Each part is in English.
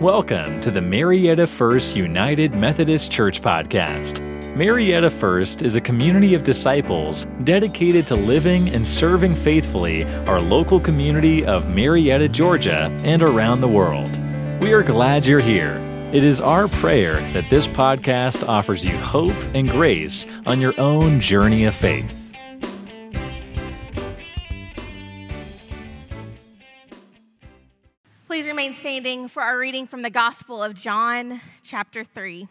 Welcome to the Marietta First United Methodist Church podcast. Marietta First is a community of disciples dedicated to living and serving faithfully our local community of Marietta, Georgia, and around the world. We are glad you're here. It is our prayer that this podcast offers you hope and grace on your own journey of faith. Standing for our reading from the Gospel of John, chapter 3.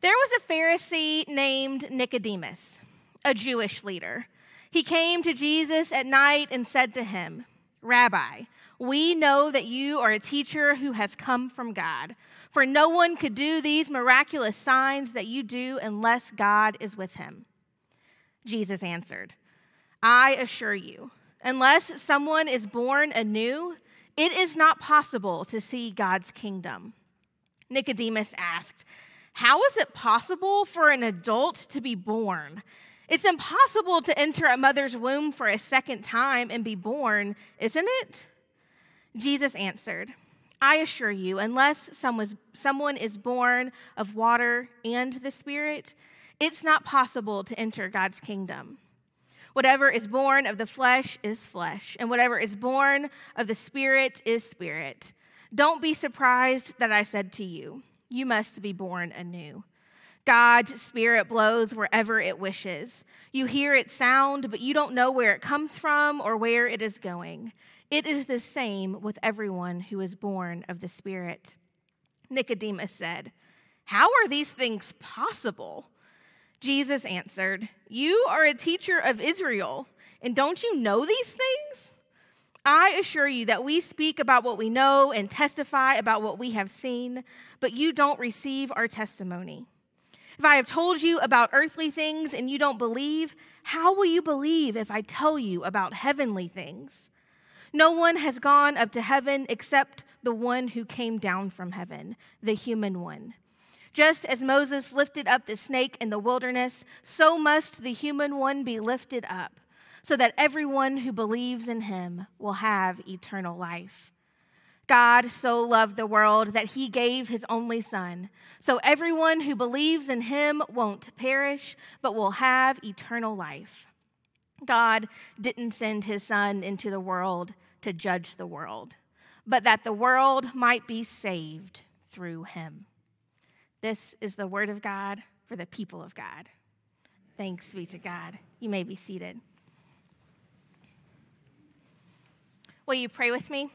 There was a Pharisee named Nicodemus, a Jewish leader. He came to Jesus at night and said to him, Rabbi, we know that you are a teacher who has come from God, for no one could do these miraculous signs that you do unless God is with him. Jesus answered, I assure you, unless someone is born anew, it is not possible to see God's kingdom. Nicodemus asked, How is it possible for an adult to be born? It's impossible to enter a mother's womb for a second time and be born, isn't it? Jesus answered, I assure you, unless someone is born of water and the Spirit, it's not possible to enter God's kingdom. Whatever is born of the flesh is flesh, and whatever is born of the Spirit is spirit. Don't be surprised that I said to you, You must be born anew. God's Spirit blows wherever it wishes. You hear its sound, but you don't know where it comes from or where it is going. It is the same with everyone who is born of the Spirit. Nicodemus said, How are these things possible? Jesus answered, You are a teacher of Israel, and don't you know these things? I assure you that we speak about what we know and testify about what we have seen, but you don't receive our testimony. If I have told you about earthly things and you don't believe, how will you believe if I tell you about heavenly things? No one has gone up to heaven except the one who came down from heaven, the human one. Just as Moses lifted up the snake in the wilderness, so must the human one be lifted up, so that everyone who believes in him will have eternal life. God so loved the world that he gave his only Son, so everyone who believes in him won't perish, but will have eternal life. God didn't send his Son into the world to judge the world, but that the world might be saved through him. This is the word of God for the people of God. Thanks be to God. You may be seated. Will you pray with me?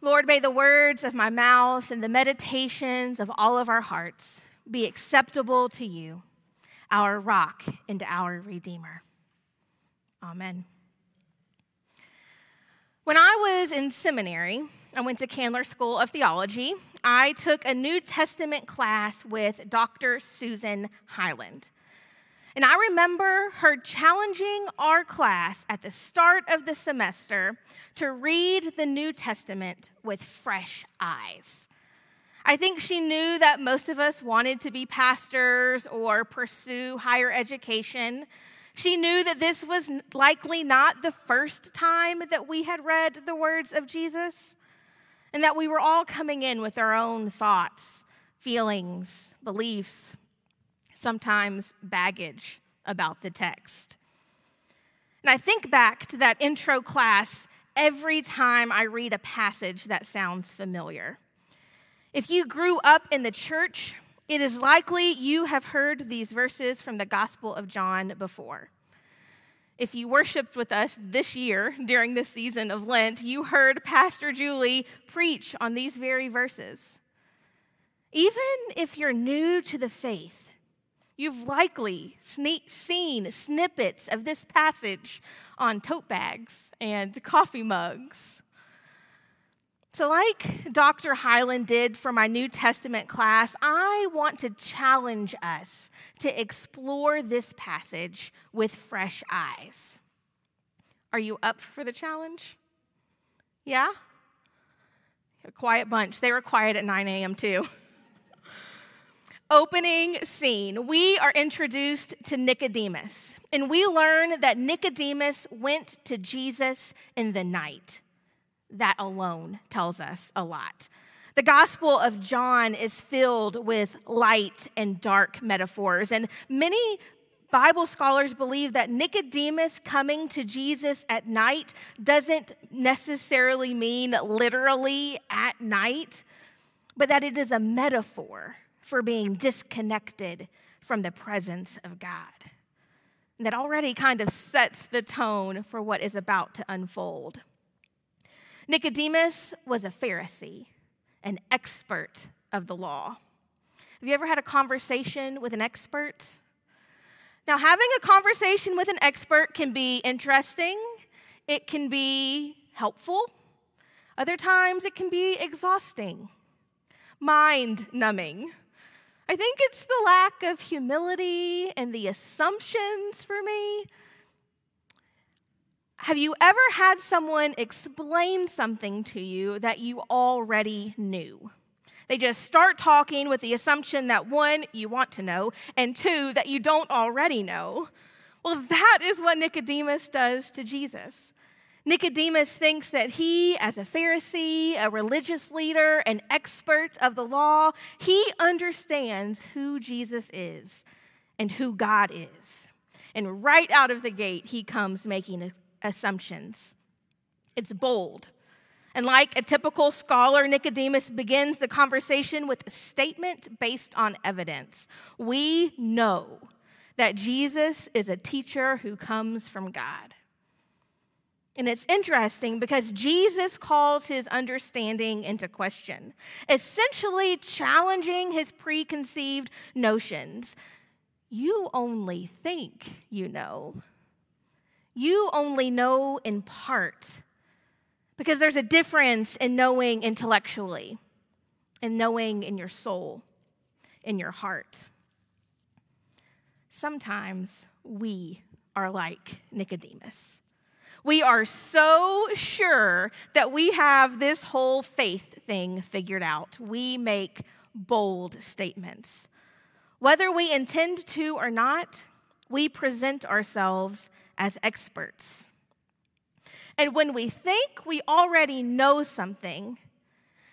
Lord, may the words of my mouth and the meditations of all of our hearts be acceptable to you, our rock and our redeemer. Amen. When I was in seminary, I went to Candler School of Theology. I took a New Testament class with Dr. Susan Hylen. And I remember her challenging our class at the start of the semester to read the New Testament with fresh eyes. I think she knew that most of us wanted to be pastors or pursue higher education. She knew that this was likely not the first time that we had read the words of Jesus and that we were all coming in with our own thoughts, feelings, beliefs, sometimes baggage about the text. And I think back to that intro class every time I read a passage that sounds familiar. If you grew up in the church, it is likely you have heard these verses from the Gospel of John before. If you worshiped with us this year during this season of Lent, you heard Pastor Julie preach on these very verses. Even if you're new to the faith, you've likely seen snippets of this passage on tote bags and coffee mugs so, like Dr. Hylen did for my New Testament class, I want to challenge us to explore this passage with fresh eyes. Are you up for the challenge? Yeah? A quiet bunch. They were quiet at 9 a.m. too. Opening scene. We are introduced to Nicodemus, and we learn that Nicodemus went to Jesus in the night That alone tells us a lot. The Gospel of John is filled with light and dark metaphors, and many Bible scholars believe that Nicodemus coming to Jesus at night doesn't necessarily mean literally at night, but that it is a metaphor for being disconnected from the presence of God. And that already kind of sets the tone for what is about to unfold. Nicodemus was a Pharisee, an expert of the law. Have you ever had a conversation with an expert? Now, having a conversation with an expert can be interesting, it can be helpful, other times it can be exhausting, mind numbing. I think it's the lack of humility and the assumptions for me. Have you ever had someone explain something to you that you already knew? They just start talking with the assumption that one, you want to know, and two, that you don't already know. Well, that is what Nicodemus does to Jesus. Nicodemus thinks that he, as a Pharisee, a religious leader, an expert of the law, he understands who Jesus is and who God is. And right out of the gate, he comes making assumptions. It's bold, and like a typical scholar, Nicodemus begins the conversation with a statement based on evidence. We know that Jesus is a teacher who comes from God. And it's interesting because Jesus calls his understanding into question, essentially challenging his preconceived notions. You only think you know. You only know in part. Because there's a difference in knowing intellectually and knowing in your soul, in your heart. Sometimes we are like Nicodemus. We are so sure that we have this whole faith thing figured out. We make bold statements. Whether we intend to or not, we present ourselves as experts. And when we think we already know something,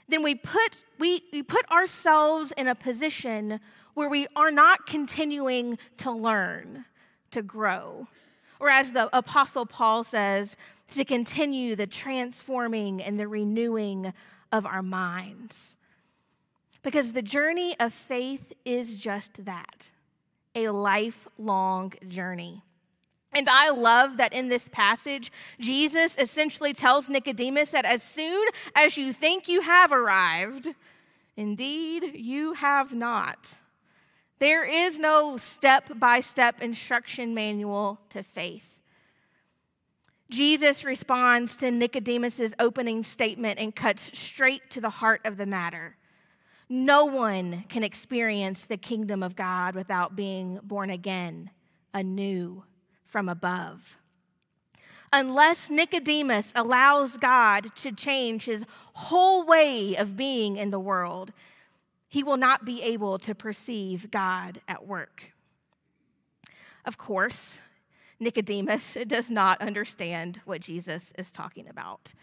then we put, we, we put ourselves in a position where we are not continuing to learn, to grow. Or as the Apostle Paul says, to continue the transforming and the renewing of our minds. Because the journey of faith is just that a lifelong journey. And I love that in this passage, Jesus essentially tells Nicodemus that as soon as you think you have arrived, indeed you have not. There is no step by step instruction manual to faith. Jesus responds to Nicodemus's opening statement and cuts straight to the heart of the matter. No one can experience the kingdom of God without being born again, anew from above. Unless Nicodemus allows God to change his whole way of being in the world, he will not be able to perceive God at work. Of course, Nicodemus does not understand what Jesus is talking about.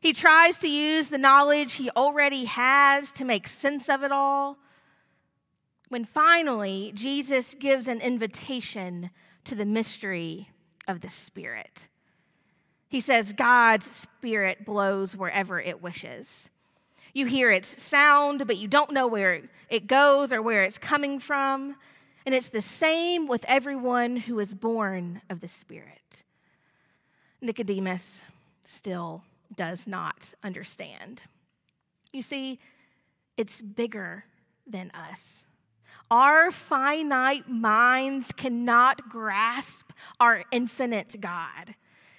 He tries to use the knowledge he already has to make sense of it all. When finally Jesus gives an invitation to the mystery of the Spirit. He says, God's Spirit blows wherever it wishes. You hear its sound, but you don't know where it goes or where it's coming from. And it's the same with everyone who is born of the Spirit. Nicodemus still does not understand. You see, it's bigger than us. Our finite minds cannot grasp our infinite God.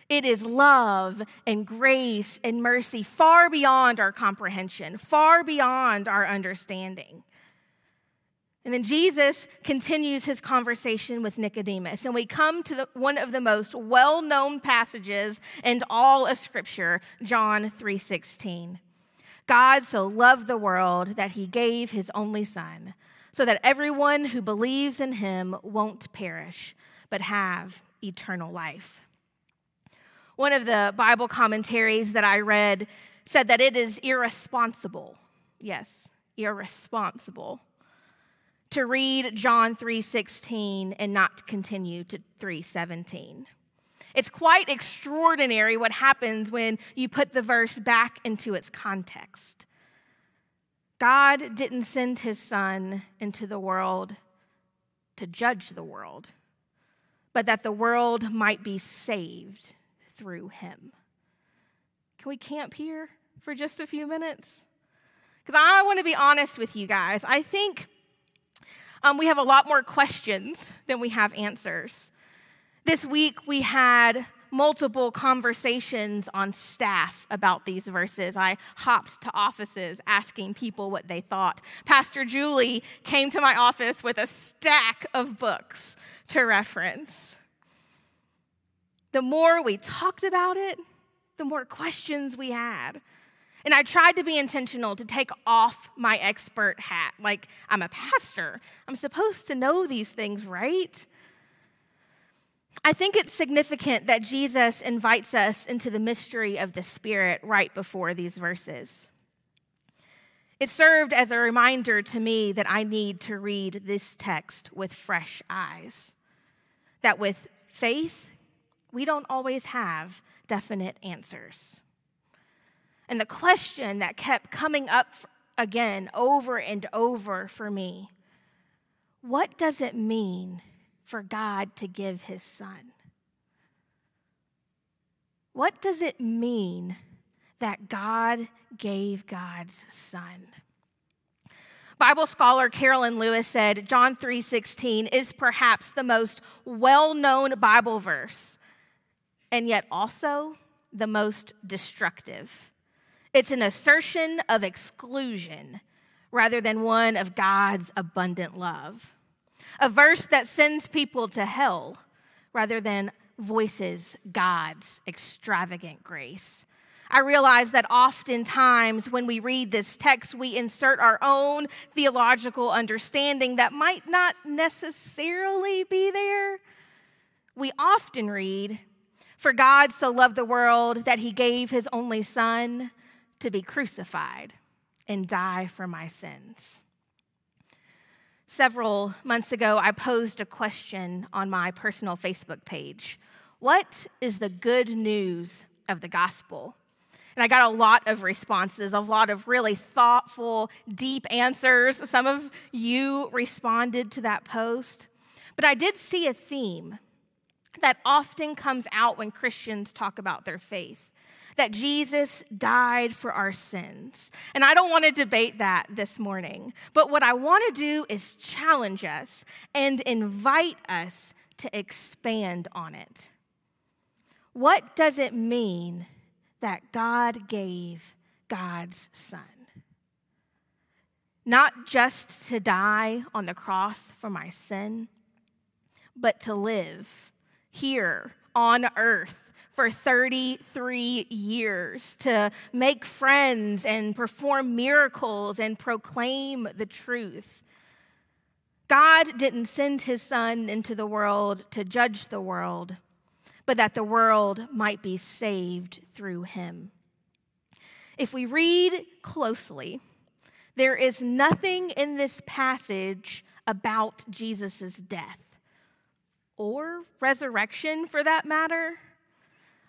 It is love and grace and mercy far beyond our comprehension, far beyond our understanding. And then Jesus continues his conversation with Nicodemus, and we come to the, one of the most well-known passages in all of Scripture, John 3:16. God so loved the world that he gave his only son so that everyone who believes in him won't perish, but have eternal life. One of the Bible commentaries that I read said that it is irresponsible. Yes, irresponsible to read John 3:16 and not continue to 3:17. It's quite extraordinary what happens when you put the verse back into its context. God didn't send his son into the world to judge the world, but that the world might be saved through him. Can we camp here for just a few minutes? Because I want to be honest with you guys. I think um, we have a lot more questions than we have answers. This week we had multiple conversations on staff about these verses. I hopped to offices asking people what they thought. Pastor Julie came to my office with a stack of books to reference. The more we talked about it, the more questions we had. And I tried to be intentional to take off my expert hat. Like, I'm a pastor, I'm supposed to know these things, right? I think it's significant that Jesus invites us into the mystery of the Spirit right before these verses. It served as a reminder to me that I need to read this text with fresh eyes. That with faith, we don't always have definite answers. And the question that kept coming up again over and over for me what does it mean for God to give his son? What does it mean that God gave God's son? Bible scholar Karoline Lewis said John 3:16 is perhaps the most well-known Bible verse and yet also the most destructive. It's an assertion of exclusion rather than one of God's abundant love a verse that sends people to hell rather than voices God's extravagant grace. I realize that oftentimes when we read this text, we insert our own theological understanding that might not necessarily be there. We often read, For God so loved the world that he gave his only Son to be crucified and die for my sins. Several months ago, I posed a question on my personal Facebook page What is the good news of the gospel? And I got a lot of responses, a lot of really thoughtful, deep answers. Some of you responded to that post. But I did see a theme that often comes out when Christians talk about their faith that Jesus died for our sins. And I don't want to debate that this morning, but what I want to do is challenge us and invite us to expand on it. What does it mean that God gave God's Son? Not just to die on the cross for my sin, but to live here on earth for 33 years to make friends and perform miracles and proclaim the truth. God didn't send his son into the world to judge the world, but that the world might be saved through him. If we read closely, there is nothing in this passage about Jesus' death or resurrection for that matter.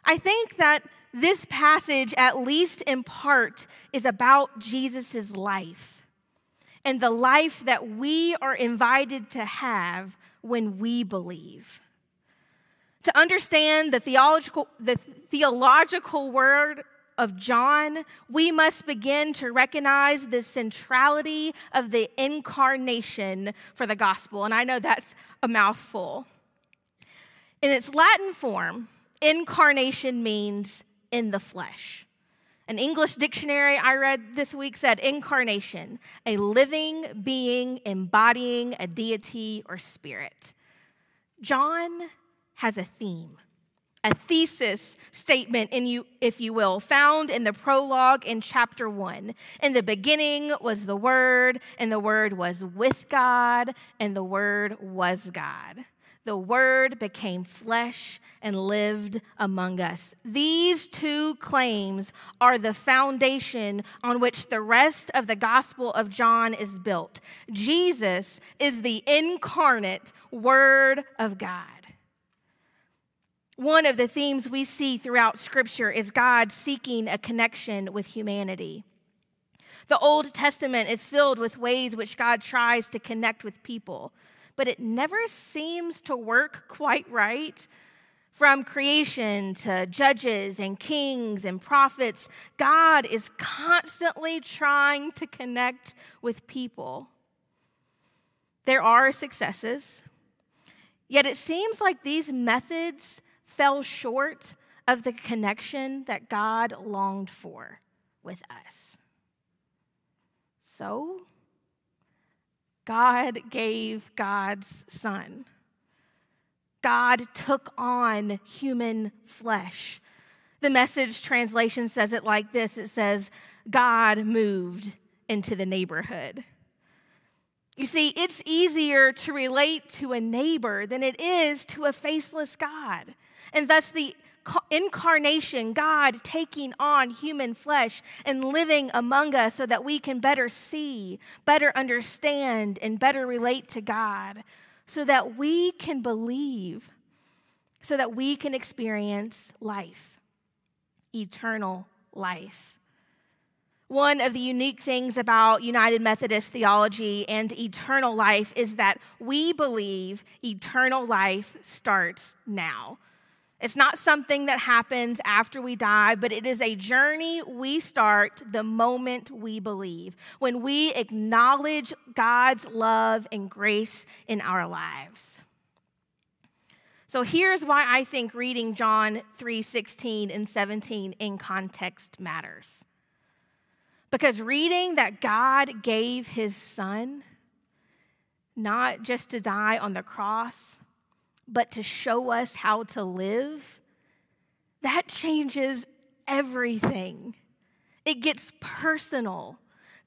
I think that this passage, at least in part, is about Jesus' life and the life that we are invited to have when we believe. To understand the theological, the theological word of John, we must begin to recognize the centrality of the incarnation for the gospel. And I know that's a mouthful. In its Latin form, incarnation means in the flesh. An English dictionary I read this week said incarnation, a living being embodying a deity or spirit. John has a theme, a thesis statement, in you, if you will, found in the prologue in chapter one. In the beginning was the Word, and the Word was with God, and the Word was God. The Word became flesh and lived among us. These two claims are the foundation on which the rest of the Gospel of John is built. Jesus is the incarnate Word of God. One of the themes we see throughout Scripture is God seeking a connection with humanity. The Old Testament is filled with ways which God tries to connect with people but it never seems to work quite right. From creation to judges and kings and prophets, God is constantly trying to connect with people. There are successes, yet it seems like these methods fell short of the connection that God longed for with us. So, God gave God's son. God took on human flesh. The message translation says it like this it says, God moved into the neighborhood. You see, it's easier to relate to a neighbor than it is to a faceless God. And thus, the incarnation, God taking on human flesh and living among us so that we can better see, better understand, and better relate to God, so that we can believe, so that we can experience life, eternal life. One of the unique things about United Methodist theology and eternal life is that we believe eternal life starts now. It's not something that happens after we die, but it is a journey we start the moment we believe, when we acknowledge God's love and grace in our lives. So here's why I think reading John 3 16 and 17 in context matters. Because reading that God gave his son, not just to die on the cross, but to show us how to live, that changes everything. It gets personal.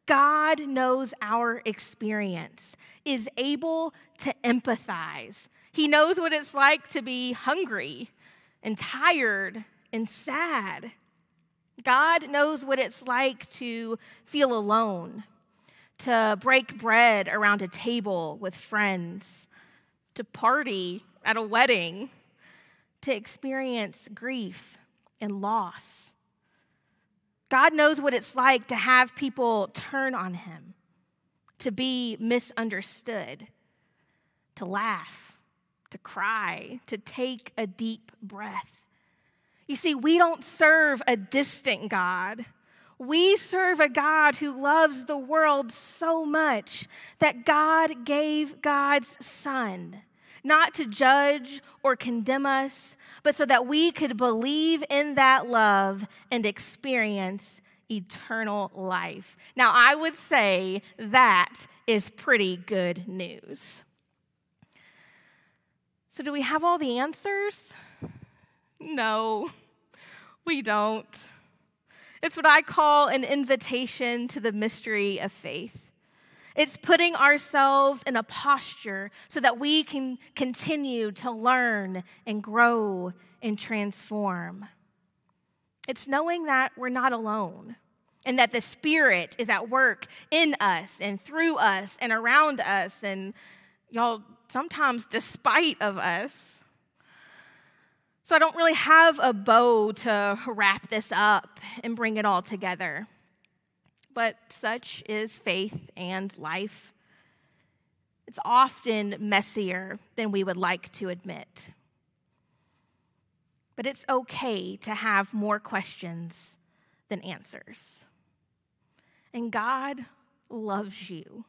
God knows our experience, is able to empathize. He knows what it's like to be hungry and tired and sad. God knows what it's like to feel alone, to break bread around a table with friends, to party at a wedding to experience grief and loss. God knows what it's like to have people turn on him, to be misunderstood, to laugh, to cry, to take a deep breath. You see, we don't serve a distant God. We serve a God who loves the world so much that God gave God's Son not to judge or condemn us, but so that we could believe in that love and experience eternal life. Now, I would say that is pretty good news. So, do we have all the answers? No, we don't. It's what I call an invitation to the mystery of faith. It's putting ourselves in a posture so that we can continue to learn and grow and transform. It's knowing that we're not alone and that the Spirit is at work in us and through us and around us and y'all sometimes despite of us. So I don't really have a bow to wrap this up and bring it all together but such is faith and life. It's often messier than we would like to admit. But it's okay to have more questions than answers. And God loves you.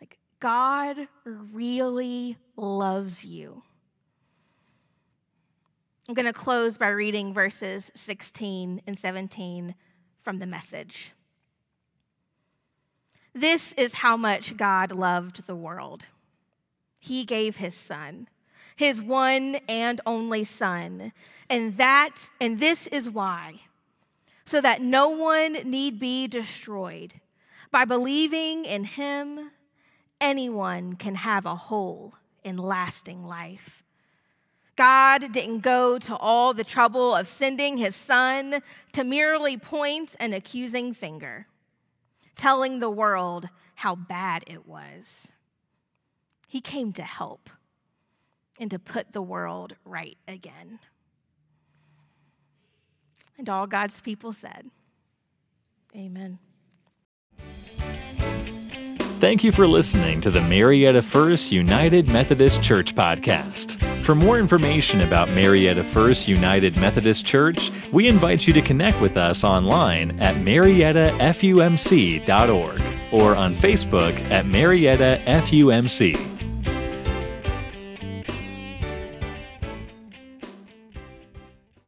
Like, God really loves you. I'm going to close by reading verses 16 and 17 from the message. This is how much God loved the world. He gave his son, his one and only son. And that and this is why so that no one need be destroyed. By believing in him, anyone can have a whole and lasting life. God didn't go to all the trouble of sending his son to merely point an accusing finger, telling the world how bad it was. He came to help and to put the world right again. And all God's people said, Amen. Thank you for listening to the Marietta First United Methodist Church podcast. For more information about Marietta First United Methodist Church, we invite you to connect with us online at mariettafumc.org or on Facebook at Marietta FUMC.